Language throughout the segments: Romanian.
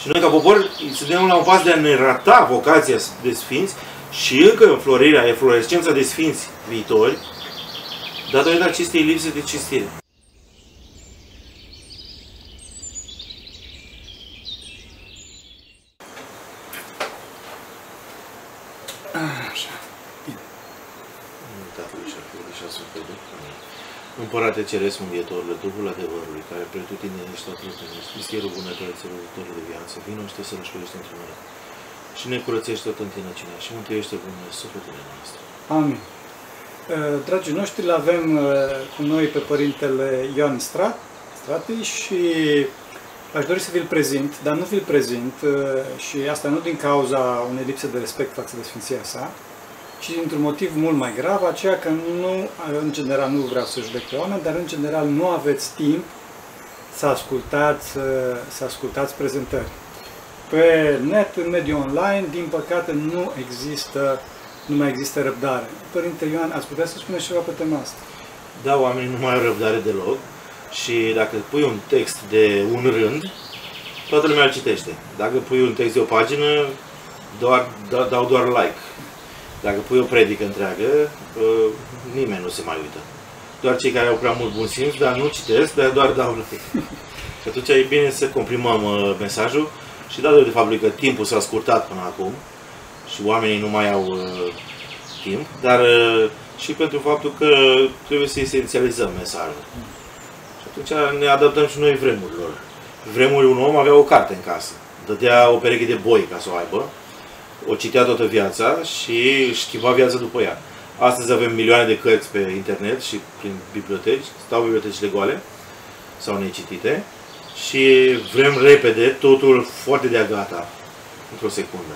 Și noi, ca popor, suntem la un pas de a ne rata vocația de sfinți și încă înflorirea, eflorescența de sfinți viitori, datorită acestei lipse de cistire. Așa. Tatălui și al Fiului și al Sfântului Duh. Amin. Împărate Ceresc, Mângâietorule, Duhul adevărului, care pretutine ești tot ești, misterul bunătății, răzătorul de viață, vino și te să rășluiești într noi și ne curățești tot întinăciunea și mântuiește bunele sufletele noastre. Amin. Uh, Dragii noștri, îl avem uh, cu noi pe Părintele Ioan Strat, Stratei și aș dori să vi-l prezint, dar nu vi-l prezint uh, și asta nu din cauza unei lipse de respect față de Sfinția sa, ci dintr-un motiv mult mai grav, aceea că nu, în general, nu vreau să judec pe oameni, dar în general nu aveți timp să ascultați, să ascultați prezentări. Pe net, în mediul online, din păcate, nu există, nu mai există răbdare. Părinte Ioan, ați putea să spuneți ceva pe tema asta? Da, oamenii nu mai au răbdare deloc și dacă pui un text de un rând, toată lumea îl citește. Dacă pui un text de o pagină, doar, da, dau doar like. Dacă pui o predică întreagă, uh, nimeni nu se mai uită. Doar cei care au prea mult bun simț, dar nu citesc, dar doar dau like. Și atunci e bine să comprimăm uh, mesajul și datorită faptului că timpul s-a scurtat până acum și oamenii nu mai au uh, timp, dar uh, și pentru faptul că trebuie să esențializăm mesajul. Și atunci ne adaptăm și noi vremurilor. Vremuri un om avea o carte în casă, dădea o pereche de boi ca să o aibă, o citea toată viața și își schimba viața după ea. Astăzi avem milioane de cărți pe internet și prin biblioteci, stau bibliotecile goale sau necitite și vrem repede totul foarte de gata, într-o secundă.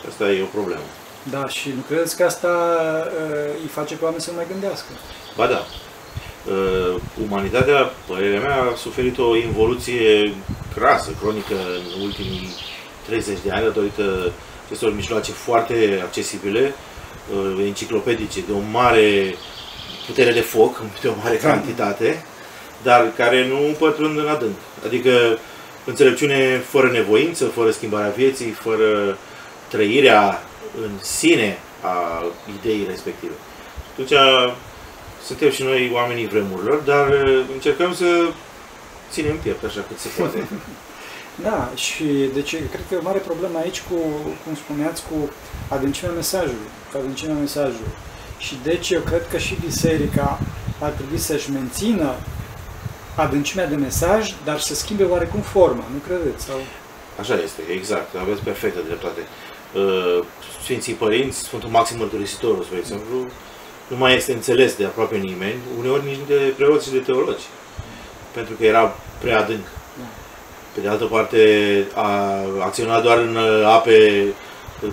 Și asta e o problemă. Da, și nu credeți că asta uh, îi face pe oameni să nu mai gândească? Ba da. Uh, umanitatea, părerea mea, a suferit o involuție crasă, cronică în ultimii 30 de ani, datorită acestor mijloace foarte accesibile, uh, enciclopedice, de o mare putere de foc, de o mare cantitate, dar care nu pătrund în adânc. Adică înțelepciune fără nevoință, fără schimbarea vieții, fără trăirea în sine a ideii respective. Atunci suntem și noi oamenii vremurilor, dar încercăm să ținem piept așa cât se poate. Da, și deci cred că e o mare problemă aici cu, cum spuneați, cu adâncimea mesajului, cu adâncimea mesajului. Și deci eu cred că și biserica ar trebui să-și mențină adâncimea de mesaj, dar să schimbe oarecum forma, nu credeți? Sau... Așa este, exact, aveți perfectă dreptate. Uh, Sfinții Părinți, Sfântul Maxim Mărturisitorul, spre exemplu, nu mai este înțeles de aproape nimeni, uneori nici de preoți și de teologi, pentru că era prea adânc. Da. Pe de altă parte, a acționat doar în uh, ape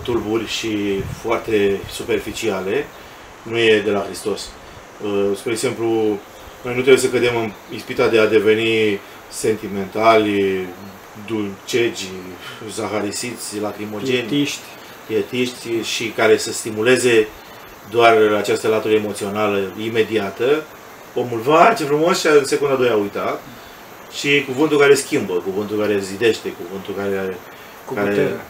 tulburi și foarte superficiale, nu e de la Hristos. Uh, spre exemplu, noi nu trebuie să cădem în ispita de a deveni sentimentali, dulcegi, zaharisiți, lacrimogeni, Pietiști. pietiști și care să stimuleze doar această latură emoțională imediată. Omul, va, ce frumos, și în secunda 2 a uitat. Și cuvântul care schimbă, cuvântul care zidește, cuvântul care... Cu care putere.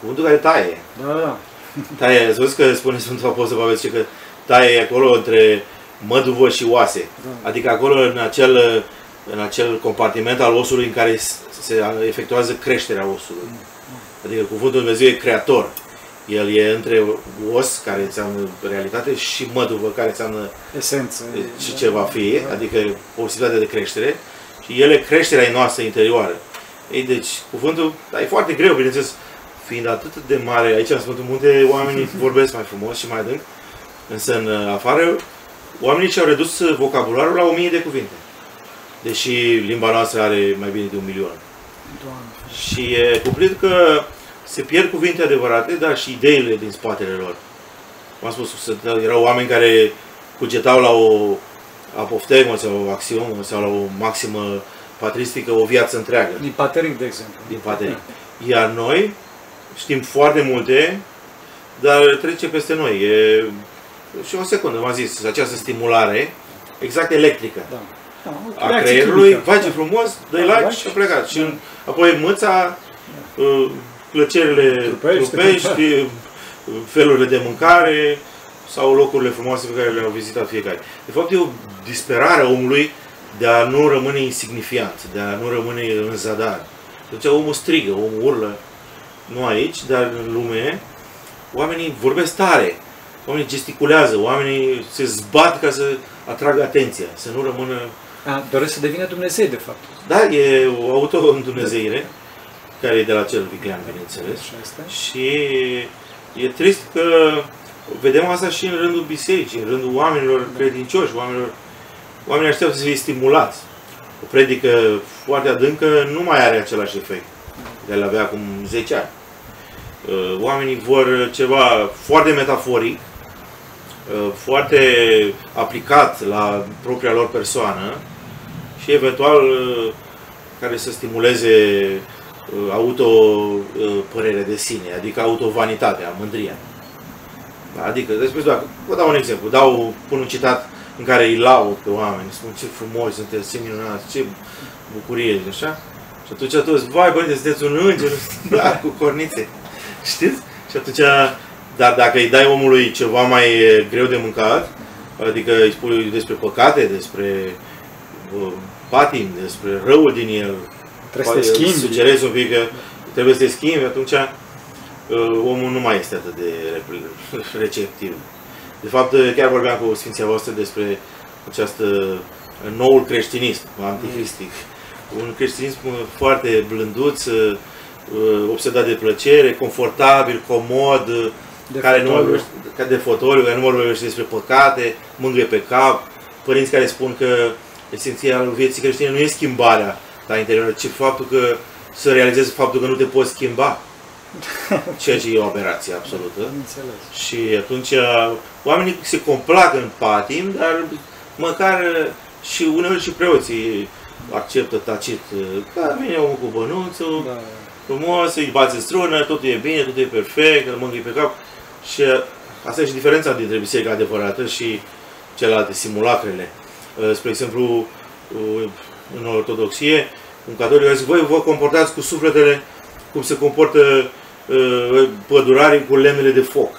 cuvântul care taie. Da, da. Taie, ați văzut că spune Sfântul Apostol Pavel, zice că taie acolo între măduvă și oase. Da. Adică acolo în acel, în acel compartiment al osului în care se efectuează creșterea osului. Adică cuvântul Dumnezeu e creator. El e între os, care înseamnă realitate, și măduvă, care înseamnă Esență. și ce va fi, adică posibilitatea de creștere. Și ele creșterea e noastră interioară. Ei, deci, cuvântul, dar e foarte greu, bineînțeles, fiind atât de mare, aici în Sfântul Munte, oamenii vorbesc mai frumos și mai adânc, însă în afară, oamenii și-au redus vocabularul la o mie de cuvinte. Deși limba noastră are mai bine de un milion. Doamne. Și e cumplit că se pierd cuvinte adevărate, dar și ideile din spatele lor. Cum am spus, sunt- erau oameni care cugetau la o apoftemă sau o axiomă sau la o maximă patristică o viață întreagă Din Pateric, de exemplu. din paterii. Iar noi știm foarte multe, dar trece peste noi. E și o secundă, m-am zis, această stimulare exact electrică Da. da o a reacție creierului, chimică. face frumos, dă Da, like like și a plecat. Și în- apoi mâța uh, plăcerile Trupești. trupești, felurile de mâncare sau locurile frumoase pe care le-au vizitat fiecare. De fapt, e o disperare a omului de a nu rămâne insignifiant, de a nu rămâne în zadar. Deci omul strigă, omul urlă, nu aici, dar în lume, oamenii vorbesc tare, oamenii gesticulează, oamenii se zbat ca să atragă atenția, să nu rămână... A, doresc să devină Dumnezei, de fapt. Da, e o auto-îndumnezeire, care e de la cel viclean, bineînțeles. Așa este. Și e trist că vedem asta și în rândul bisericii, în rândul oamenilor credincioși, oamenilor, oamenii așteaptă să fie stimulați. O predică foarte adâncă nu mai are același efect de le avea acum 10 ani. Uh, Oamenii vor ceva foarte metaforic, uh, foarte aplicat la propria lor persoană și eventual uh, care să stimuleze uh, auto-părerea de sine, adică autovanitatea, mândria. Da, adică, despre dacă, vă dau un exemplu, dau, pun un citat în care îi laud pe oameni, spun ce frumos sunteți, ce minunați, ce bucurie, așa. Și atunci toți, vai părinte, sunteți un înger, da, cu cornițe. Știți? Și atunci, dar dacă îi dai omului ceva mai e, greu de mâncat, adică îi spui despre păcate, despre uh, patim, despre răul din el, Trebuie să te îi schimbi. Sugerezi un pic că trebuie să te schimbi, atunci uh, omul nu mai este atât de rep- receptiv. De fapt, chiar vorbeam cu Sfinția voastră despre această noul creștinism anticristic. Un creștinism foarte blânduț, uh, obsedat de plăcere, confortabil, comod, De care nu fotoliu. vorbește, ca de fotoliu, care nu vorbește despre păcate, mângâie pe cap, părinți care spun că esențialul vieții creștine nu e schimbarea la interior, ci faptul că să realizezi faptul că nu te poți schimba. Ceea ce e o aberație absolută. Am înțeles. Și atunci oamenii se complac în patim, dar măcar și uneori și preoții acceptă tacit că vine omul cu bănuțul, Da. frumos, îi bați în strună, totul e bine, totul e perfect, îl mângâi pe cap. Și asta e și diferența dintre biserica adevărată și celelalte simulacrele. Uh, Spre exemplu, uh, în ortodoxie, un catolic a zis, voi vă comportați cu sufletele cum se comportă uh, pădurarii cu lemnele de foc.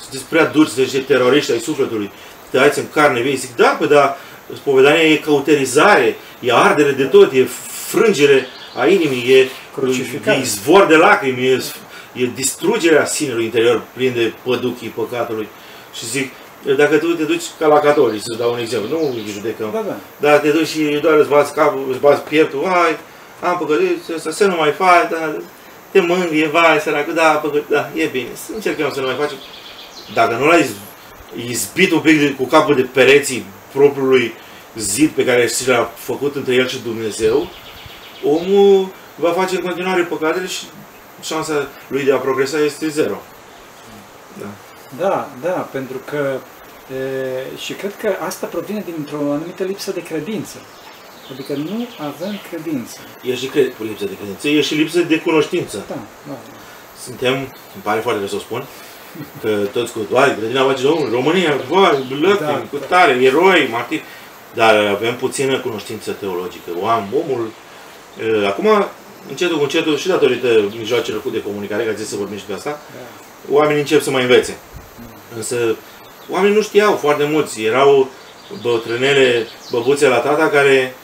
Sunteți prea dulci, sunteți teroriști ai sufletului, tăiați în carne vie. Zic, da, păi, dar spovedania e cauterizare, e ardere de tot, e frângere a inimii, e Crucificare. e izvor de lacrimi, e, e distrugerea sinelui interior plin de păduchii păcatului. Și zic, dacă tu te duci ca la catolici, să dau un exemplu, nu îi judecăm, Da, da. dar te duci și doar îți bați capul, îți bați pieptul, vai, am păcătuit, să, să nu mai faci, da, te mângâie, vai, săracul, da, păcăt, da, e bine, să încercăm să nu mai facem. Dacă nu l-ai iz- izbit un pic de, cu capul de pereții propriului zid pe care și l-a făcut între el și Dumnezeu, omul va face în continuare păcatele și șansa lui de a progresa este zero. Da. Da, da, pentru că e, și cred că asta provine dintr-o anumită lipsă de credință. Adică nu avem credință. E și cred, lipsă de credință, e și lipsă de cunoștință. Da, da. Suntem, îmi pare foarte rău să o spun, că toți cu, vai, grădina Vacii Domnului, România, vai, lăcrim, Da, cu da. tare, eroi, martiri, dar avem puțină cunoștință teologică. Oam, omul, e, acum, încetul cu încetul, și datorită mijloacelor de comunicare, că ați zis să vorbim și de asta, da. oamenii încep să mai învețe. Însă, oamenii nu știau foarte mulți. Erau bătrânele, băbuțe la tata care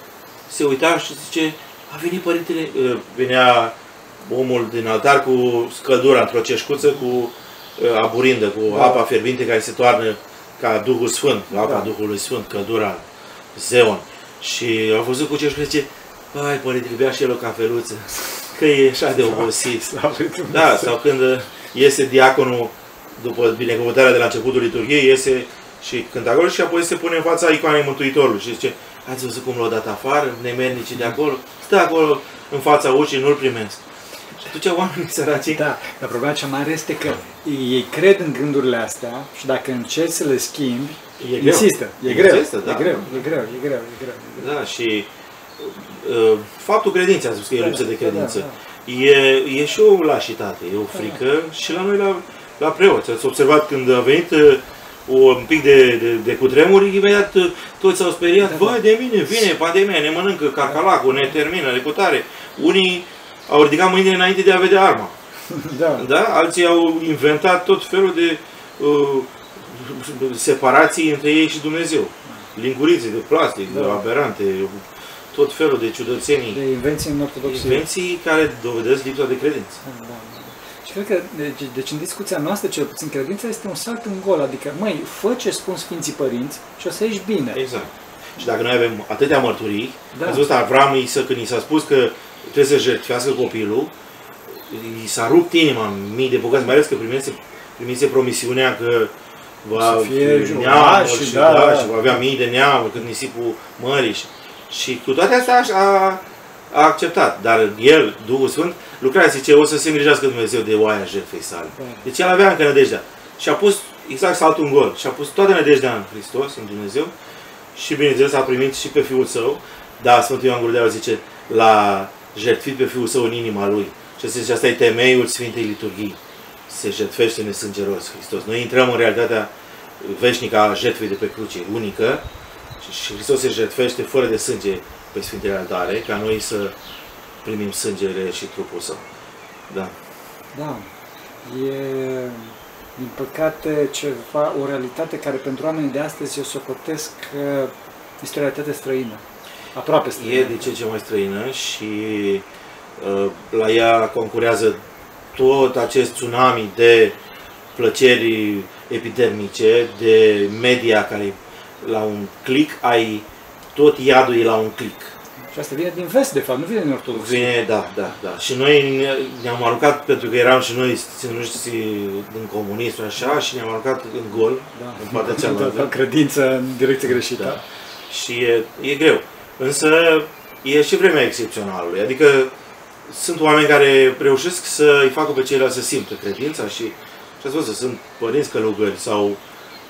se uita și zice, a venit părintele, uh, venea omul din altar cu scăldura într-o ceșcuță cu uh, aburindă, cu Da. apa fierbinte care se toarnă ca Duhul Sfânt, apa Da. Duhului Sfânt, căldura, zeon. Și au văzut cu ceșcuță, zice, Hai, părintele, bea și el o cafeluță, că e așa de obosit. Slavă lui Dumnezeu. Da, sau când uh, iese diaconul după binecuvântarea de la începutul liturgiei, iese și cântă acolo și apoi se pune în fața icoanei Mântuitorului și zice, ați văzut cum l-au dat afară, nemernicii de acolo? Stă acolo în fața ușii, nu-l primesc. Și atunci oamenii săraci, Da, dar problema cea mare este că ei cred în gândurile astea și dacă încerci să le schimbi, e greu. insistă. E greu, Insistă, da. e greu, e greu, e greu, e greu. e greu. Da, și uh, faptul credinței, a spus că e Da, lipsă de da, credință. da, E, e și o lașitate, e o frică și la noi la, la preoți. Ați observat când a venit uh, un pic de, de, de cutremur, imediat uh, toți s-au speriat, Da, da. vai de mine, vine pandemia, ne mănâncă carcalacul, ne termină, ne cutare. Unii au ridicat mâinile înainte de a vedea arma. Da. Da? Alții au inventat tot felul de uh, separații între ei și Dumnezeu. Lingurițe de plastic, Da. da. aberante, tot felul de ciudățenii. De invenții în ortodoxie. Invenții care dovedesc lipsa de credință. Da, da, da. Și cred că, deci, deci în discuția noastră, cel puțin, credința este un salt în gol. Adică, măi, fă ce spun Sfinții Părinți și o să ieși bine. Exact. Și dacă noi avem atâtea mărturii, Da. da. ați văzut Avram, i s-a- când i s-a spus că trebuie să jertfească copilul, i s-a rupt inima în mii de bucăți, mai ales că primise, primise promisiunea că va Să fie fi urmași neamuri și și, da, da, da. și va avea mii de neamuri cât nisipul mării. Și, și cu toate astea a, a acceptat. Dar el, Duhul Sfânt, lucra, zice, o să se îngrijească Dumnezeu de oaia jertfei sale. Da. Deci el avea încă nădejdea. Și a pus exact saltul în gol. Și a pus toată nădejdea în Hristos, în Dumnezeu. Și bineînțeles a primit și pe Fiul Său. Da, Sfântul Ioan Gurdeaua zice, l-a jertfit pe Fiul Său în inima Lui. Și zice, asta e temeiul Sfintei Liturghii. Se jertfește nesângeros Hristos. Noi intrăm în realitatea veșnică a jertfei de pe cruce, unică. Și, și Hristos se jertfește fără de sânge pe Sfintele Altare, ca noi să primim sângele și trupul Său. Da. Da. E, din păcate, ceva, o realitate care pentru oamenii de astăzi eu socotesc că este o realitate străină. Aproape străină. E de ce în ce mai străină și uh, la ea concurează tot acest tsunami de plăceri epidermice, de media care la un click ai tot iadul e la un click. Și asta vine din vest, de fapt, nu vine din ortodoxie. Vine, da, da, da. Și noi ne- ne-am aruncat, pentru că eram și noi ținuți în comunism așa, și ne-am aruncat în gol, Da. în partea Da, cealaltă. da, credință în direcție greșită. Da. Și e, e greu. Însă e și vremea excepționalului. Adică sunt oameni care reușesc să îi facă pe ceilalți să simtă credința și, și ați văzut, sunt părinți călugări sau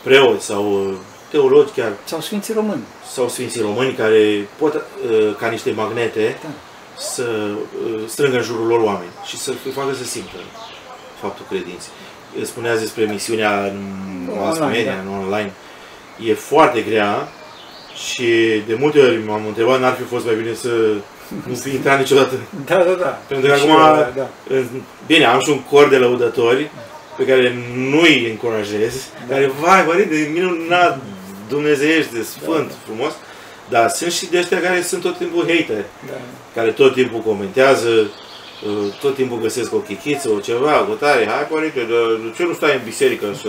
preoți sau uh, teologi chiar Sau Sfinții Români. sau sfinții români care pot, uh, ca niște magnete, Da. să uh, strângă în jurul lor oameni și să îi facă să simtă faptul credinței. Spuneați despre misiunea în mass Online, media, da. în online. E foarte grea și de multe ori m-am întrebat, n-ar fi fost mai bine să nu fi intrat niciodată. Da, da, da. Pentru că Și acum, eu, da. în- bine, am și un cor de lăudători pe care nu-i încurajez, Da. care, vai, părinte, minunat, dumnezeiește, sfânt, frumos, dar sunt și de ăștia care sunt tot timpul hater da. care tot timpul comentează, uh, tot timpul găsesc o chichiță, o ceva, o tare, hai părinte, de, de ce nu stai în biserică să...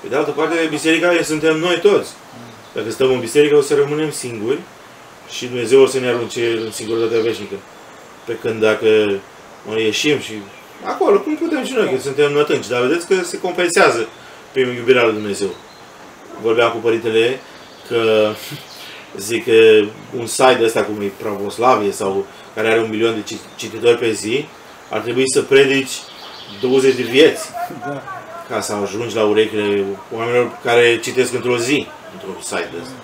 Pe de altă parte, biserica e- suntem noi toți. Dacă stăm în biserică o să rămânem singuri și Dumnezeu o să ne arunce în singurătatea veșnică. Pe când dacă noi ieșim și acolo, cum putem și noi, că suntem nătânci, dar vedeți că se compensează prin iubirea lui Dumnezeu. Vorbeam cu părintele că zic că un site ăsta cum e Pravoslavie sau care are un milion de ci- cititori pe zi, ar trebui să predici 20 de vieți da. ca să ajungi la urechile oamenilor care citesc într-o zi într-un site ăsta.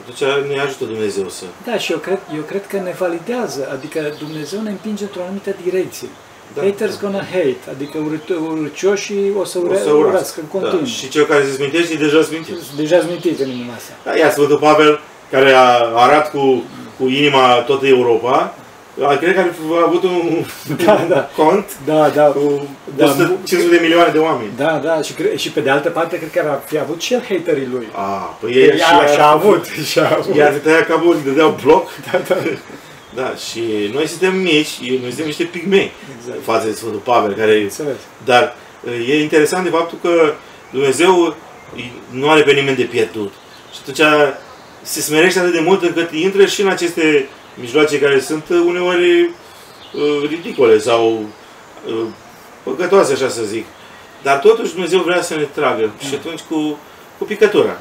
Atunci ne ajută Dumnezeu să... Da, și eu cred, eu cred că ne validează, adică Dumnezeu ne împinge într-o anumită direcție. Da, Haters da. gonna hate, adică urât- urcioșii o să, ure, O să urască urască. în continuu. Da. Și cel care se smintește e deja smintit. Deja zmitit în inima asta. Da, ia Sfântul Pavel, care a arat cu, cu inima toată Europa, a- cred că ar fi avut un Da, da. cont Da, da. cu Da, 100, 500 de milioane de oameni. Da, da, și, cre- și pe de altă parte cred că ar fi avut și el haterii lui. A, păi ei Ea, și a avut, și a avut. Iar tăia capul, îi dădeau bloc. Da, da. Da, și noi suntem mici, noi suntem niște pigmei Exact. față de Sfântul Pavel, care Înțeles. Dar e interesant de faptul că Dumnezeu nu are pe nimeni de pierdut. Și atunci se smerește atât de mult încât intră și în aceste mijloace care sunt uneori uh, ridicole sau uh, păcătoase, așa să zic. Dar totuși Dumnezeu vrea să ne tragă și atunci cu, cu picătura.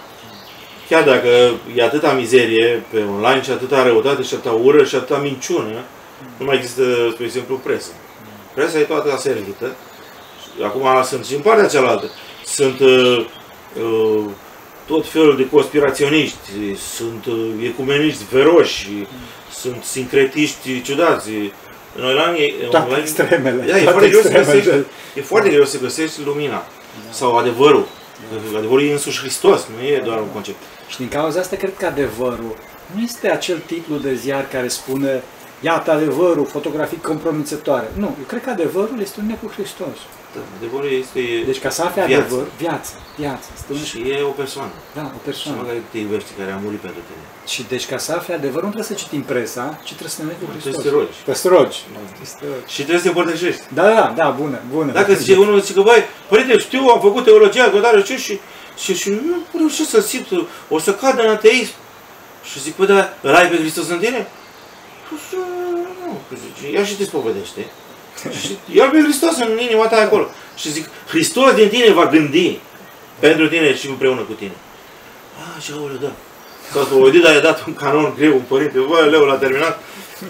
Chiar dacă e atâta mizerie pe online și atâta răutate și atâta ură și atâta minciună, nu mai există, spre exemplu, presă. Presa e toată aservită. Și Acum sunt și în partea cealaltă. Sunt uh, uh, tot felul de conspiraționiști, sunt uh, ecumeniști feroși, sunt sincretiști ciudați. În online, e- Toate online extremele. da, e toate foarte greu să extremele. găsești, e foarte greu să găsești lumina sau adevărul. Adevărul e însuși Hristos, nu e doar un concept. Și din cauza asta cred că adevărul nu este acel titlu de ziar care spune iată adevărul, fotografii compromițătoare. Nu, eu cred că adevărul este un cu Hristos. Da, adevărul este Deci ca să afli Viață. adevăr, viață, viață. Să te și e o persoană. Da, o Cineva persoană. care te iubește, care a murit pentru tine. Și deci ca să afli adevărul, nu trebuie să citim presa, ci trebuie să ne cu Hristos. Trebuie să te rogi. Trebuie să te rogi. Trebuie să te rogi. Și trebuie să te împărtășești. Da, da, da, bună, bună. Dacă zice unul, zice că, băi, părinte, știu, am făcut teologia, că dar ce și, și, și nu reușesc să simt, o să cad în ateism. Și zic, păi, dar îl ai pe Hristos în tine? Păi, zice, nu, Păi zice, ia și te spovedește. și ia pe Hristos în inima ta acolo. Și zic, Hristos din tine va gândi pentru tine și împreună cu tine. A, și aoleu, da. S-a spovedit, dar i-a dat un canon greu, un părinte, bă, leu l-a terminat.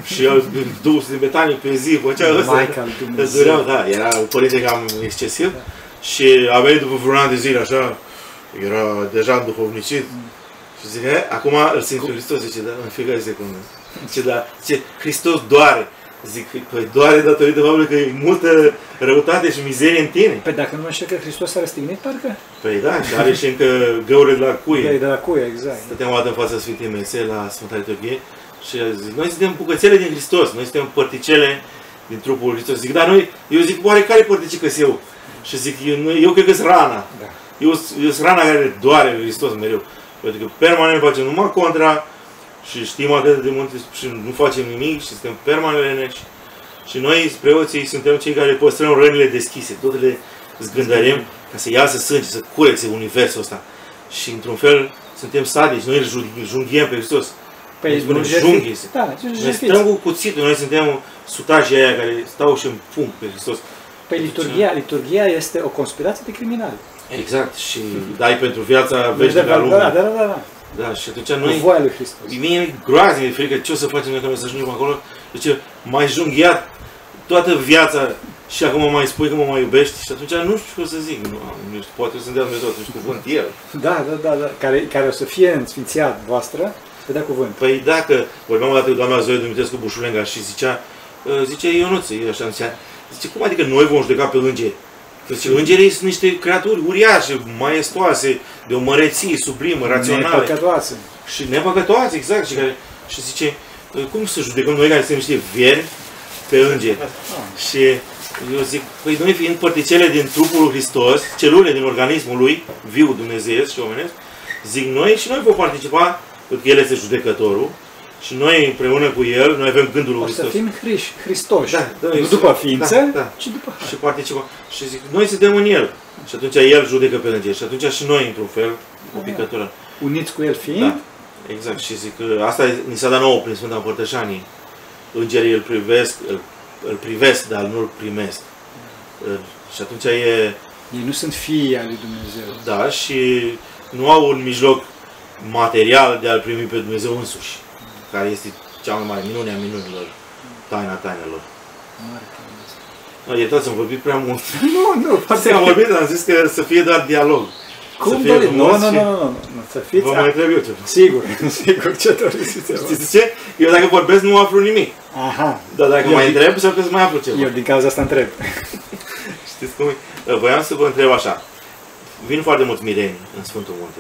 Și el dus din betanii pe zi, făcea ăsta. Maica lui Îți Dumnezeu. dureau, da, era un părinte cam excesiv și a venit după vreun an de zile așa, era deja înduhovnicit și zice, "E, acum îl simt pe Hristos, zice, da, în fiecare secundă. Zice, da, zice, Hristos doare. Zic, păi doare datorită faptului că e multă răutate și mizerie în tine. Păi dacă nu mă înșel că Hristos s-a răstignit, parcă? Păi da, și are și încă găuri de la Da, e cuie. de la cuia, exact. Stăteam o dată în fața Sfintei Mese la Sfânta Liturghie și a zis, noi suntem bucățele din Hristos, noi suntem părticele din trupul lui Hristos. Zic, dar noi, eu zic, oare care părticică eu? Și zic, eu, noi- eu cred că sunt rana. Da. Eu, eu sunt rana care doare lui Hristos mereu. Pentru că permanent facem numai contra și știm atât de multe și nu facem nimic și suntem permanent leneși. Și noi, preoții, suntem cei care păstrăm rănile deschise, tot le zgândărim ca să iasă sânge, să curețe universul ăsta. Și într-un fel suntem sadici, noi îl jung- junghiem pe Hristos. Păi Noi spunem, nu jertfiți. junghii. Da, nu Noi jertfiți. stăm cu cuțitul, noi suntem sutajii aia care stau și împung pe Hristos. Păi liturgia, liturgia este o conspirație de criminali. Exact, și dai pentru viața Da, veșnică a da, da, lumii. da, da, da. Da, și atunci Cu noi, voia lui Hristos. mie mi-e groaznic de frică ce o să facem noi când o să ajungem acolo. Deci m-ai junghiat toată viața și acum mai spui că mă mai iubești și atunci nu știu ce o să zic. Nu, nu știu, poate o să-mi dea Dumnezeu atunci cuvânt el. Da, da, da, da. Care, care o să fie în sfinția voastră, să dea cuvânt. Păi dacă, vorbeam o dată cu doamna Zoe Dumitrescu Bușulenga și zicea, uh, zice Ionuț, e așa zicea, zice, cum adică noi vom judeca pe îngeri? Că zice, îngerii sunt niște creaturi uriașe, maestoase, de o măreție sublimă, raționale. Nepăcătoase. Și nepăcătoați, exact. Și, care, și zice, "Păi cum să judecăm noi care suntem niște vieri pe îngeri? Ah. Și eu zic, păi noi fiind părticele din trupul lui Hristos, celule din organismul lui, viu dumnezeiesc și omenesc, zic noi și noi vom participa, pentru că El este judecătorul, și noi împreună cu El, noi avem gândul lui O să Hristos. fim hriși, Hristoși. Da, da, nu exact. după ființă, Da, da. ci după har. Și participăm. Și zic, noi suntem în El. Și atunci El judecă pe îngeri. Și atunci și noi, într-un fel, o picătură. Uniți cu el fiind, Da. Exact. Și zic că asta ni s-a dat nouă prin Sfânta Împărtășanii. Îngerii îl privesc, îl, îl privesc, dar nu îl primesc. Și atunci e, ei nu sunt fii al lui Dumnezeu. da, și nu au un mijloc material de a-L primi pe Dumnezeu însuși, care este cea mai mare minune a minunilor, taina tainelor. Mare Dumnezeu. No, iertați, am vorbit prea mult. Nu, nu, Poate am vorbit, am zis că să fie doar dialog. Cum să fie doriți? Nu, frumos nu, și- nu, nu, nu, nu, să fiți... Vă mai trebuie eu ceva. Sigur, sigur, ce doriți să Știți de ce? Eu dacă vorbesc nu aflu nimic. Aha, Dar dacă Eu mai zic- întreb, s-ar putea să mai aflu ceva. eu din cauza asta întreb. Știți cum e? Voiam să vă întreb așa. Vin foarte mulți mireni în Sfântul Munte.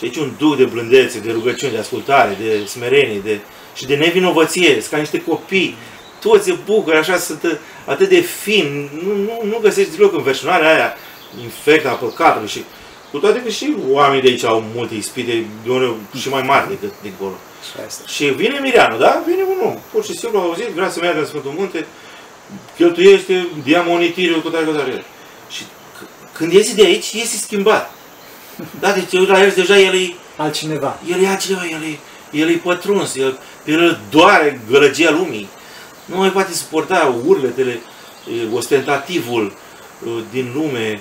Și aici un duh de blândețe, de rugăciune, de ascultare, de smerenie de, și de nevinovăție. Sunt ca niște copii. Toți se bucură, așa, sunt atât de fin. Nu, nu, nu găsești deloc înverșunarea aia infectă a păcatului. Și cu toate că și oamenii de aici au multe ispite, de unul și mai mari decât dincolo. Și asta. Și vine Mireanu, da? Vine un om. Pur și simplu a auzit, vrea să meargă în Sfântul Munte, cheltuiește diamonitiriul cu tare, cu tare. Și c- când iese de aici, iese schimbat. Da, deci eu la el deja el e, Altcineva. el e altcineva, el e, el e pătruns, el, pe el îl doare gălăgia lumii. Nu mai poate suporta urletele, e, ostentativul e, din lume.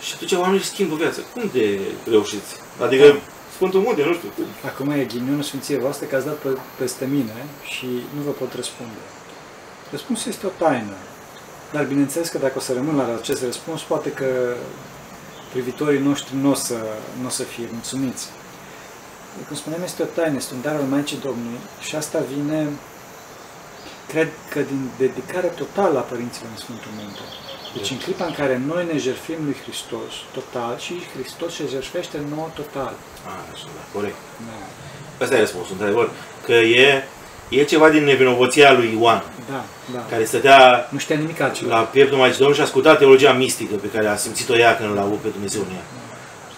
Și atunci oamenii își schimbă viața. Cum de reușiți? Adică Sfântul Munte, nu știu cum. Acum e ghinionul Sfinției voastre că ați dat pe, peste mine și nu vă pot răspunde. Răspunsul este o taină. Dar bineînțeles că dacă o să rămân la acest răspuns, poate că privitorii noștri nu o să, n-o să fie mulțumiți. Cum spuneam, este o taină, este un dar al Maicii Domnului și asta vine, cred că din dedicarea totală a părinților în Sfântul Munte. Deci în clipa în care noi ne jertfim lui Hristos total și Hristos se jertfește nouă total. A, așa, da, corect. Da. Asta e răspunsul, într-adevăr, că e e ceva din nevinovăția lui Ioan, Da, da. care stătea Nu știa nimic altceva. la pieptul Maicii Domnului și asculta teologia mistică pe care a simțit-o ea când l-a avut pe Dumnezeu în ea.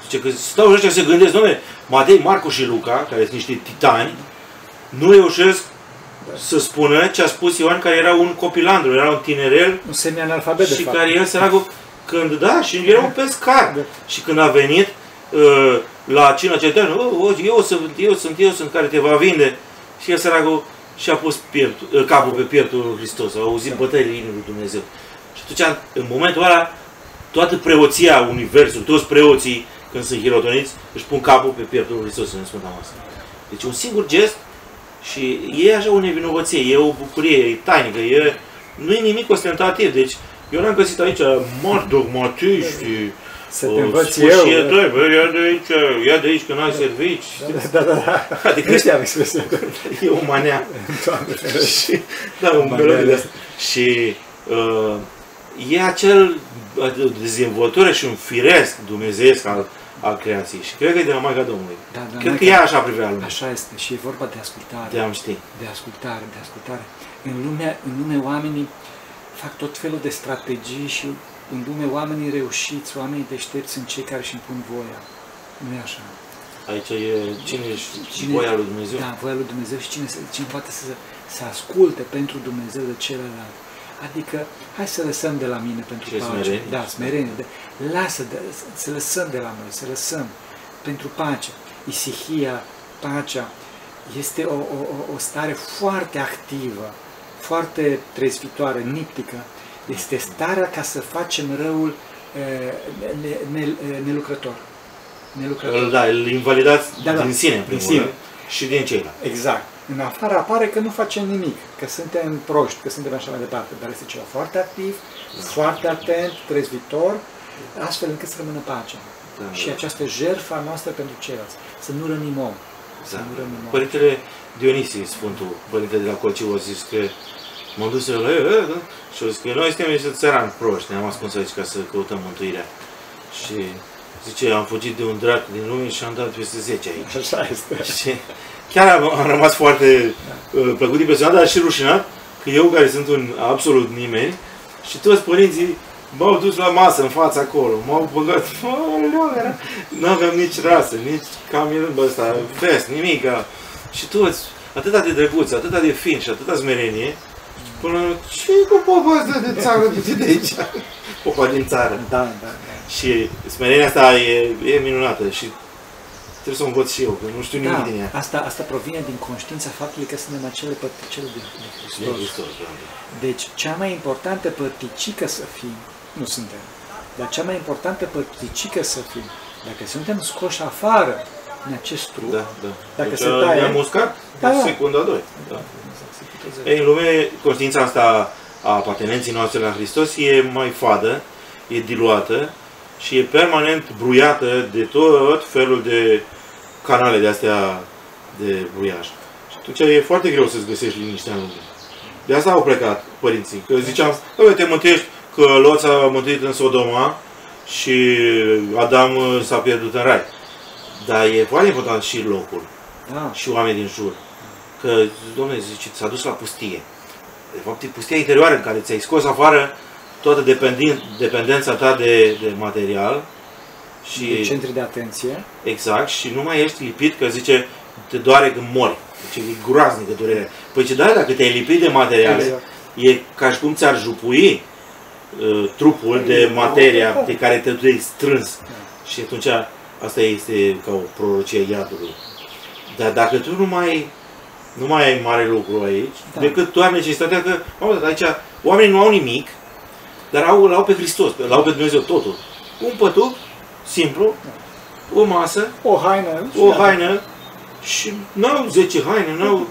Zice că stau ăștia să gândesc, domnule, Matei, Marcu și Luca, care sunt niște titani, nu reușesc să spună ce a spus Ioan, care era un copilandru, era un tinerel Un semi-analfabet, de și fapt. care el săracul, când, da, și era un pescar. Da. Și când a venit uh, la cina ceteană, oh, oh, eu sunt, eu sunt, eu sunt care te va vinde. Și el săracul și-a pus pieptul, uh, capul pe pieptul lui Hristos, a auzit Da. bătăile inimii lui Dumnezeu. Și atunci, în momentul ăla, toată preoția Universului, toți preoții, când sunt hirotoniți, își pun capul pe pieptul lui Hristos în Sfânta Masă. Deci un singur gest și e așa o nevinovăție, e o bucurie, e tainică, e, nu e nimic ostentativ. Deci eu n-am găsit aici mari dogmatiști, Să o te învăț eu. sfârșietări, bă, ia de aici, ia de aici că n-ai servici. Da, da, da. Adică Nu știam expresia. e o manea. Doamne, și, da, un Manea melodie de de asta. Și uh, e acel uh, dezvoltare și un firesc dumnezeiesc al, al creației. Și cred că e de la Maica Domnului. Da, da, cred că Maica- ea așa privea lumea. Așa este. Și e vorba de ascultare. De am ști. de ascultare, de ascultare. În lume, în lume oamenii fac tot felul de strategii și în lume oamenii reușiți, oamenii deștepți sunt cei care își impun voia. Nu e așa. Aici e cine ești Cine- voia lui Dumnezeu. Da, voia lui Dumnezeu și cine, să- cine poate să, să asculte pentru Dumnezeu de celălalt. Adică, hai să lăsăm de la mine pentru Și pace. smerenie. Da, smerenie. De, lasă, de, să lăsăm de la noi, să lăsăm pentru pace. Isihia, pacea, este o, o, o- o stare foarte activă, foarte trezvitoare, niptică. Este starea ca să facem răul e, ne, ne, ne, nelucrător. Nelucrător. Îl, da, îl invalidați Da, da. din sine, în Din primul sine. rând, și din ceilalți. Exact. În afară apare că nu facem nimic, că suntem proști, că suntem așa mai departe, dar este ceva foarte activ, foarte atent, trezvitor, astfel încât să rămână pace. Da, Și da. această jertfă a noastră pentru ceilalți, să nu rănim om. Să Da. nu rănim om. Părintele Dionisie, Sfântul Părintele de la Colciu, a zis că m-am dus la el, eh, da? și a zis că noi suntem niște țărani proști, ne-am ascuns aici ca să căutăm mântuirea. Și zice, am fugit de un drac din lume și am dat peste 10 aici. Așa este. Și chiar am, am rămas foarte uh, plăcut impresionat, dar și rușinat că eu, care sunt un absolut nimeni, și toți părinții m-au dus la masă în fața acolo, m-au băgat, Aoleu, era... nu aveam nici rasă, nici camionul ăsta, vest, nimic. Și toți, atâta de drăguți, atâta de fin și atâta smerenie, până ce cu popa asta de țară de de aici? Popa din țară. Da, da, da. Și smerenia asta e, e minunată și trebuie să o învăț și eu, că nu știu nimic da din ea. asta, asta provine din conștiința faptului că suntem acele părticele de, de E Hristos. Hristos, da. Deci, cea mai importantă părticică să fim, nu suntem, dar cea mai importantă părticică să fim, dacă suntem scoși afară în acest trup, Da, da. Dacă deci, se taie- Ne-am muscat Da, da, da. secunda 2. Da. Să puteți- Ei, în lume, conștiința asta a apartenenții noastre la Hristos e mai fadă, e diluată și e permanent bruiată de tot felul de canale de astea de bruiaj. Și atunci e foarte greu să-ți găsești liniștea în lume. De asta au plecat părinții. Că ziceam, "Bă, te mântuiești că Lot s-a mântuit în Sodoma și Adam uh, s-a pierdut în rai. Dar e foarte important și locul Da, și oamenii din jur. Că, domnule, zice, s-a dus la pustie. De fapt, e pustia interioară în care ți-ai scos afară toată dependin, dependența ta de, de material și de centri de atenție. exact și nu mai ești lipit că zice te doare când mori. Deci e groaznică durerea. Păi ce da, dacă te-ai lipit de materiale, Exact. e ca și cum ți-ar jupui uh, trupul de materia de care te ai strâns. Și atunci asta este ca o prorocie a iadului. Dar dacă tu nu mai, nu mai ai mare lucru aici, Da. da. decât doar necesitatea că, mă, aici oamenii nu au nimic, dar au, l-au pe Hristos, l-au pe Dumnezeu totul. Un pătuc, simplu, o masă, O haină. o haină și n-au 10 haine, n-au...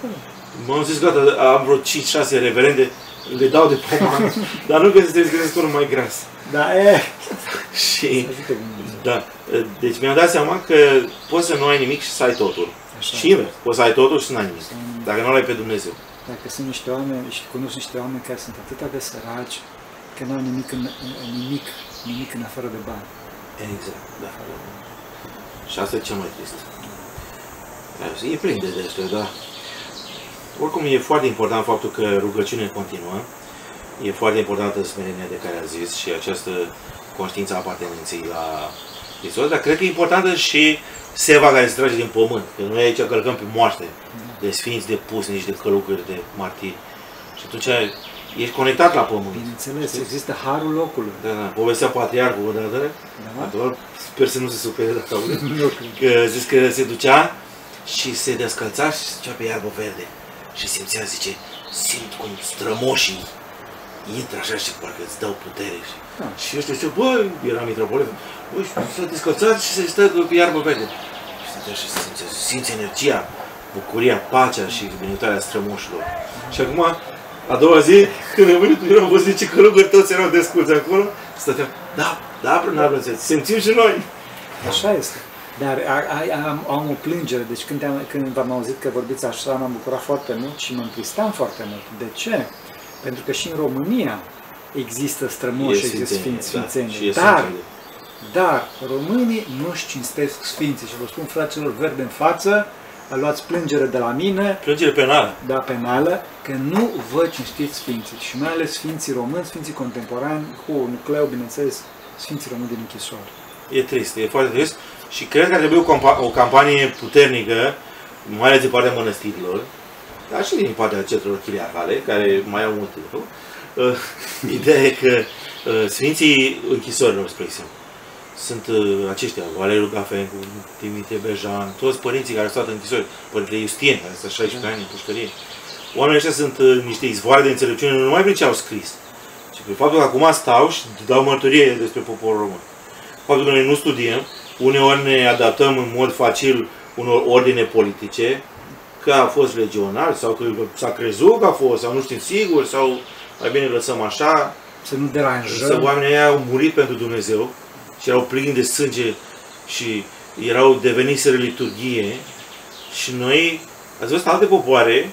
M-am zis, gata, am vreo 5-6 reverende, le dau de pe dar nu că se trebuie să găsesc unul mai gras. Da, e. Și, Ajută Dumnezeu. da, deci mi-am dat seama că poți să nu ai nimic și să ai totul. Așa. Și invers, poți să ai totul și să n-ai nimic. Dacă nu ai pe Dumnezeu. Dacă sunt niște oameni și cunosc niște oameni care sunt atât de săraci că nu au nimic în, în- nimic, nimic în afară de bani. Exact, da. Și asta e cel mai trist. E plin de ăștia, da. Oricum e foarte important faptul că rugăciunea continuă. E foarte importantă smerenia de care a zis și această conștiință a apartenenței la Hristos, dar cred că e importantă și seva care se trage din pământ. Că noi aici călcăm pe moaște de sfinți, de pusnici, de călugări, de martiri. Și atunci ești conectat la pământ. Bineînțeles, există harul locului. Da, da. Povestea patriarhul odată, Da? Actual, sper să nu se supere dacă aude. Nu cred. Că zis că se ducea și se descălța și se ducea pe iarbă verde. Și simțea, zice, simt cum strămoșii intră așa și parcă îți dau putere. Și, Da. și eu știu ce, bă, era mitropolit, bă, și s-a descălțat și se stă pe iarbă verde. Și stătea și simțea, simți energia, bucuria, pacea și binecuvântarea strămoșilor. Și acum, a doua zi, când am venit, eu am văzut ce călugări toți erau desculți acolo, stăteam, da, da, prin arbre, simțim și noi. Așa este. Dar a- a- am, am o plângere, deci când, am, când v-am auzit că vorbiți așa, m-am bucurat foarte mult și mă întristam foarte mult. De ce? Pentru că și în România există strămoși, E există sfințenie, sfinți, da, sfințenie. și e dar, sfințenie. Dar românii nu-și cinstesc sfinții și vă spun fraților verde în față, luați plângere de la mine, Plângere penală. da, penală, că nu vă cinstiți sfinții și mai ales sfinții români, sfinții contemporani, cu nucleu, bineînțeles, sfinții români din închisoare. E trist, e foarte trist. Și cred că ar trebui o, campa- o campanie puternică, mai ales din partea mănăstirilor, dar și din partea centrelor chiliarhale, care mai au multe de făcut. Uh, ideea e că uh, Sfinții închisorilor, spre exemplu, sunt uh, aceștia, Valeriu Gafencu, Dimitrie Bejan, toți părinții care au stat în închisori, Părintele Justien, care a stat 16 ani în pușcărie. Oamenii ăștia sunt uh, niște izvoare de înțelepciune, nu numai prin ce au scris, ci prin faptul că acum stau și dau mărturie despre poporul român. Faptul că noi nu studiem, uneori ne adaptăm în mod facil unor ordine politice, că a fost legionar sau că s-a crezut că a fost, sau nu știm sigur, sau mai bine lăsăm așa, Să nu Însă deranjăm. oamenii ăia au murit pentru Dumnezeu și erau plini de sânge și erau deveniseră liturghie și noi, ați văzut alte popoare,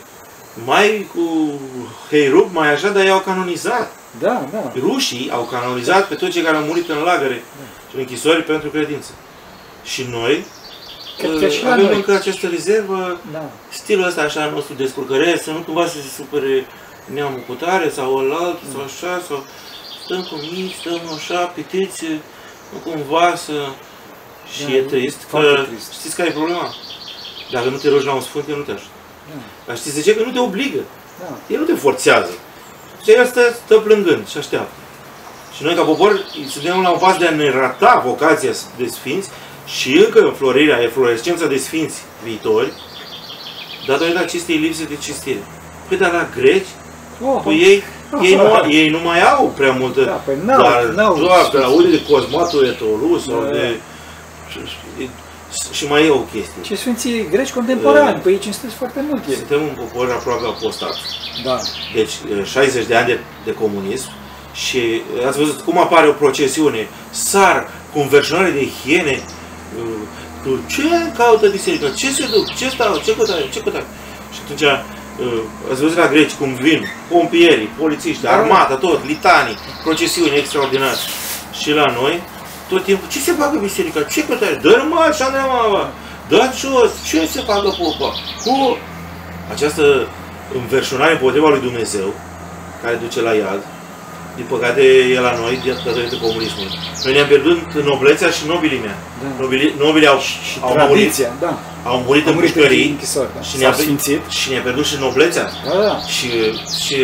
mai cu heirup, mai așa, dar i-au canonizat. Da, da. Rușii au canonizat pe toți cei care au murit în lagăre și în închisori pentru credință. Și noi Cred că uh, și la avem noi. încă această rezervă da. stilul ăsta așa al nostru descurcăresc, să nu cumva să se supere neamul cu tare sau ălalt sau așa, sau stăm cu mici, stăm așa, pitiți, nu cumva să... Și Da, e trist, foarte că trist. știți care e problema? Dacă nu te rogi la un sfânt, el nu te ajută. Da. Dar știți de ce? Că nu te obligă. Da. El nu te forțează. Și el stă, stă plângând și așteaptă. Și noi ca popor suntem la un pas de a ne rata vocația de sfinți și încă înflorirea, eflorescența de sfinți viitori, datorită acestei lipse de cistire. Păi dar la greci, Oh, păi ei, ei, nu, ei nu mai au prea multă, Da, păi n-au, doar, n-au. doar că aude de Cosmatul Etolus sau Da, de... Și, și- și mai e o chestie. Și Sfinții greci contemporani, Da. păi ei cinstesc foarte mult ei. Suntem un popor aproape apostat. Da. Deci 60 de ani de, de comunism și uh, ați văzut cum apare o procesiune, sar cu înverșunare de hiene, uh, tu, ce caută biserica, ce se duc, ce stau, ce căutare, ce căutare. Și atunci uh, ați văzut la greci cum vin pompierii, polițiști, Da. armata, tot, litanii, procesiuni extraordinare. Și la noi, tot timpul, ce se bagă biserica, ce căutare, dă mă, așa ne mama, dă jos, ce se bagă popa, cu această înverșunare împotriva lui Dumnezeu, care duce la iad, din păcate e la noi de- datorită comunismului. Noi ne-am pierdut noblețea și nobilimea. Da. Nobili, nobilii au, Și au, murit, tradiția, da. au murit în Au murit în pușcării închisori, da. și S-au ne-a, sfințit. și ne-a pierdut și noblețea Da, da. și, și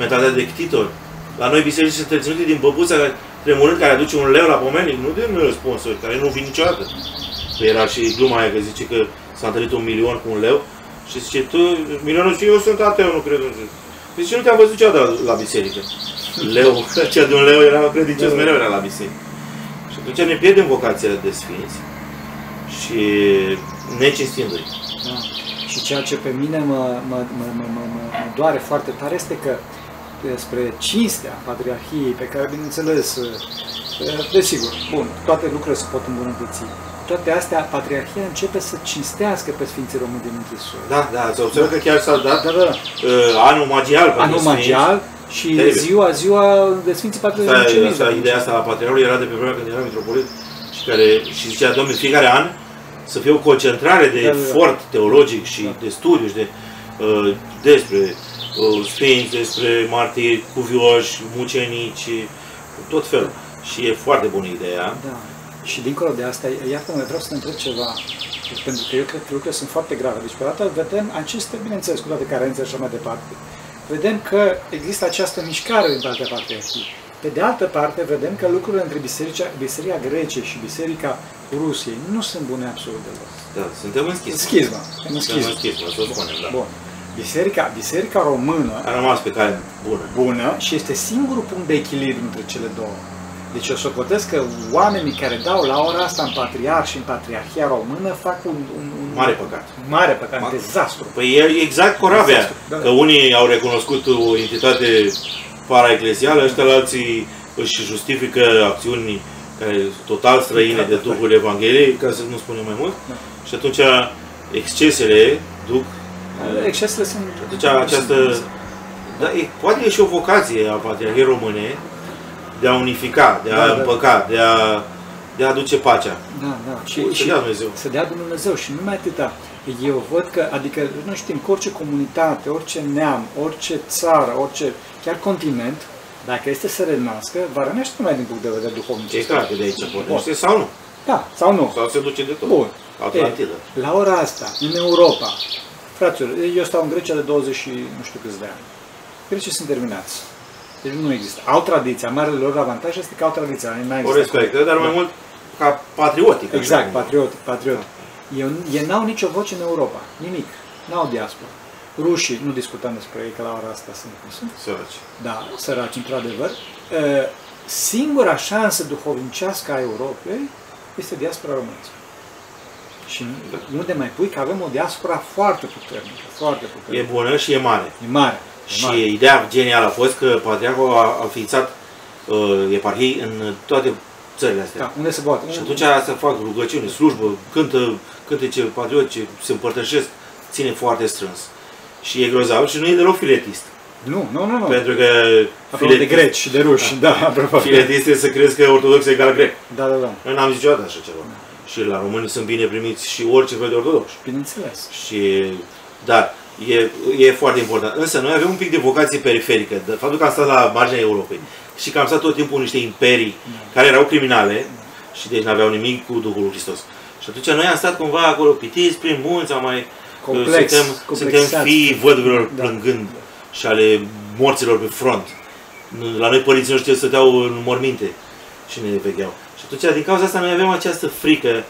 mentalitatea de ctitor. La noi biserici sunt întreținute din băbuța care, tremurând care aduce un leu la pomenic, nu din uh, sponsori, care nu vin niciodată. Că era și gluma aia că zice că s-a întâlnit un milion cu un leu și zice, tu, milionul și eu sunt ateu, nu cred în Dumnezeu. Păi zice, nu te-am văzut niciodată la biserică. Leu, cea de un leu era credincios, mereu era la biserică. Și atunci ne pierdem vocația de sfinți și necinstind-i. Da. Și ceea ce pe mine mă, mă, mă, mă, mă, mă, mă doare foarte tare este că despre cinstea Patriarhiei, pe care, bineînțeles, eh, desigur, bun, toate lucrurile se pot îmbunătăți. Toate astea, Patriarhia începe să cinstească pe Sfinții Români din închisori. Da, da, ați observat că chiar s-a dat Da, da, da. uh, anul magial pentru Anul sfinți. magial și Terribil. ziua, ziua de Sfinții Patriarhi Asta, Cimizi. asta, ideea asta a patriarhului era de pe vremea când era mitropolit și care și zicea, domnule, fiecare an să fie o concentrare de Da, da, da. efort teologic și Da. de studiu și de uh, despre uh, sfinți, despre martiri, cuvioși, mucenici, tot felul. Și e foarte bună ideea. Da. Și dincolo de asta, iată-mă, vreau să te întreb ceva, pentru că eu cred că lucrurile sunt foarte grave. Deci, pe dată, vedem aceste, bineînțeles, cu toate carențele și așa mai departe, vedem că există această mișcare din partea patriarhiei. Pe de altă parte, vedem că lucrurile între biserica, biserica grece și biserica Rusiei nu sunt bune absolut deloc. Da, suntem în schismă. În schismă. În Suntem schismă. în schismă, să o spunem, da. Bun. Biserica, biserica română A rămas pe cale bună. bună și este singurul punct de echilibru între cele două. Deci eu socotesc că oamenii care dau la ora asta în patriarh și în patriarhia română fac un, un, un Mare păcat. mare păcat, un Ma- dezastru. Păi e exact Corabia, Da. că unii au recunoscut o entitate paraeclesială, ăștia la alții își justifică acțiuni care sunt total străine de Duhul Evangheliei, ca să nu spunem mai mult, Da. și atunci excesele duc, Excesele sunt... atunci această, da, e, poate e și o vocație a Patriarhiei Române de a unifica, de a Da, da. împăca, de a, de a aduce pacea. Da, da. Și, Să și dea Dumnezeu. să dea Dumnezeu și numai atâta. Eu văd că, adică, nu știm, că orice comunitate, orice neam, orice țară, orice, chiar continent, dacă este să renască, va renaște numai din punct de vedere E duhovnicesc. clar că de aici pornește sau nu. Da, sau nu. Sau se duce de tot. Bun. Atlantidă. E, la ora asta, în Europa, fraților, eu stau în Grecia de 20 și nu știu câți de ani. Grecii sunt terminați. Deci nu există. Au tradiția. Marele lor avantaj este că au tradiția. N-a O existat. respectă, dar mai mult ca patriotic. așa Exact, cumva. patriot, patriot. Eu, ei n-au nicio voce în Europa. Nimic. N-au diaspora. Rușii, nu discutăm despre ei, că la ora asta sunt cum sunt. Săraci. Da, săraci, într-adevăr. E, Singura șansă duhovnicească a Europei este diaspora românească. Și unde mai pui că avem o diaspora foarte puternică, foarte E puternică. bună și e mare. E mare. E Și mare. ideea genială a fost că Patriarhul a a înființat uh, eparhii în toate țările astea. Da, unde se poate. Și atunci să fac rugăciune, slujbă, cântă cântece patriotice, se împărtășesc, ține foarte strâns. Și e grozav și nu e deloc filetist. Nu, nu, nu. nu. Pentru că Apropo de greci și de ruși, da, apropo. filetist este să crezi că ortodox e egal grec. Da, da, da. Noi n-am zis niciodată așa ceva. Și la români sunt bine primiți și orice fel de ortodoxi. Bineînțeles. Și, dar e, e foarte important. Însă noi avem un pic de vocație periferică. De faptul că am stat la marginea Europei și că am stat tot timpul în niște imperii care erau criminale și deci n-aveau nimic cu Duhul lui Hristos. Și atunci noi am stat cumva acolo pitiți prin munți, am mai... Complex, suntem, suntem complexați. fii văduvilor Da. plângând și ale morților pe front. La noi părinții noștri stăteau în morminte și ne vegheau. Și atunci, din cauza asta, noi avem această frică.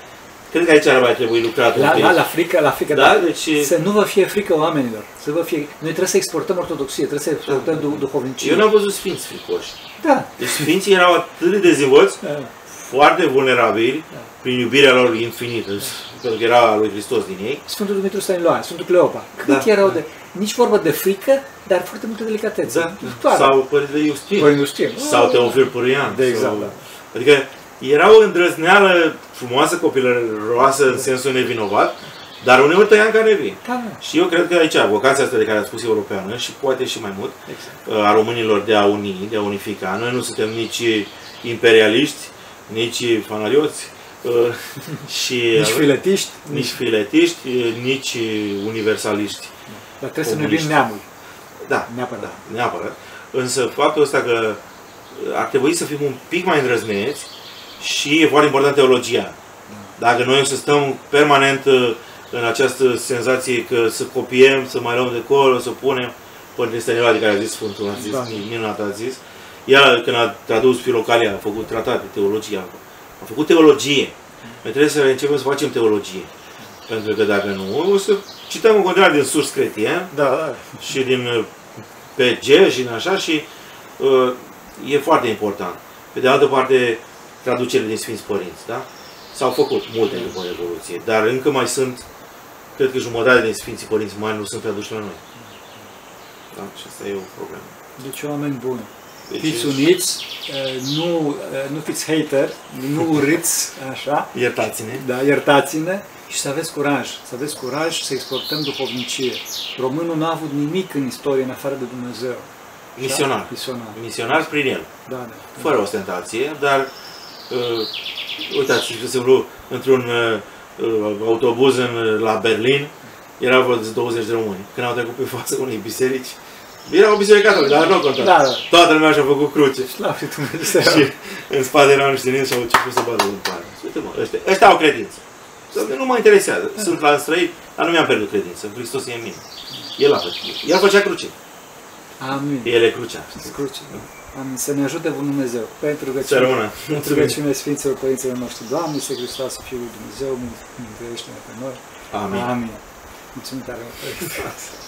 Cred că aici ar mai trebui lucrat un La, pic. la, la frică, la frică, Da, deci- Să nu vă fie frică oamenilor. Să vă fie... Noi trebuie să exportăm ortodoxie, trebuie să exportăm du- duhovnicie. Eu n-am văzut sfinți fricoși. Da. Deci sfinții erau atât de dezvolți, Da. foarte vulnerabili, prin iubirea lor infinită, pentru că era a lui Hristos din ei. Sfântul Dumitru Staniloan, Sfântul Cleopa. Cât Da. erau de... Nici vorbă de frică, dar foarte multă delicatețe. Toată. Sau Părintele Iustin. Părinte Iustin. Sau Teofil Pârâian. De exact, sau... da. Adică erau îndrăzneală, frumoasă, copilăroasă în sensul nevinovat, dar uneori tăia în carne vie. Da, da. Și eu cred că aici, vocația asta de care ați spus europeană și poate și mai mult, Exact. a românilor de a uni, de a unifica. Noi nu suntem nici imperialiști, nici fanalioți uh, și Nici filetiști, nici filetiști, nici universaliști. dar trebuie să ne comuniști. iubim neamul. Da, Neapărat. Da, neapărat. Însă faptul ăsta că ar trebui să fim un pic mai îndrăzneți și e foarte important teologia. Dacă noi o să stăm permanent uh, în această senzație că să copiem, să mai luăm de acolo, să punem, Părintele Stăniloade care a zis Sfântul, a zis, Da. minunat a zis, el când a tradus Filocalia, a făcut tratate, teologia, a făcut teologie. Noi trebuie să începem să facem teologie. Pentru că dacă nu, o să cităm în continuare din sus cretien, Da, da. și din uh, PG și din așa și uh, e foarte important. Pe de altă parte, traducerile din Sfinți Părinți, da? S-au făcut multe după Revoluție, dar încă mai sunt, cred că jumătate din Sfinții Părinți mai nu sunt traduși la noi. Da? Și asta e o problemă. Deci oameni buni. Deci, Fiți uniți, eh, nu, eh, nu fiți hater, nu urâți, așa, Iertați-ne. da, iertați-ne și să aveți curaj, să aveți curaj să exportăm duhovnicie. Românul n-a avut nimic în istorie în afară de Dumnezeu. Misionar. Da? Misionar. Misionar prin el. Da, da. Fără ostentație, dar uh, uitați, de exemplu, într-un uh, uh, autobuz în, la Berlin, erau vreo 20 de români. Când au trecut pe fața unei biserici, era o biserică catolică, dar nu conta. Da, da. Toată lumea și-a făcut cruce. Slavă Dumnezeu. Și în spate erau niște neni și au început să bată în pare. Uite mă, ăștia, ăștia au credință. Să nu mă interesează. Sunt la străini, dar nu mi-am pierdut credință. Hristos e în mine. El a făcut. El făcea cruce. Amin. El e crucea. Cruce. Amin. Să ne ajute Bunul Dumnezeu. Pentru că Să rămână. Pentru rugăciune Sfinților Părinților noștri, Doamne, Iisuse Hristos, Fiul lui Dumnezeu, mântuiește-ne pe noi. Amin. Amin. Mulțumim tare mult.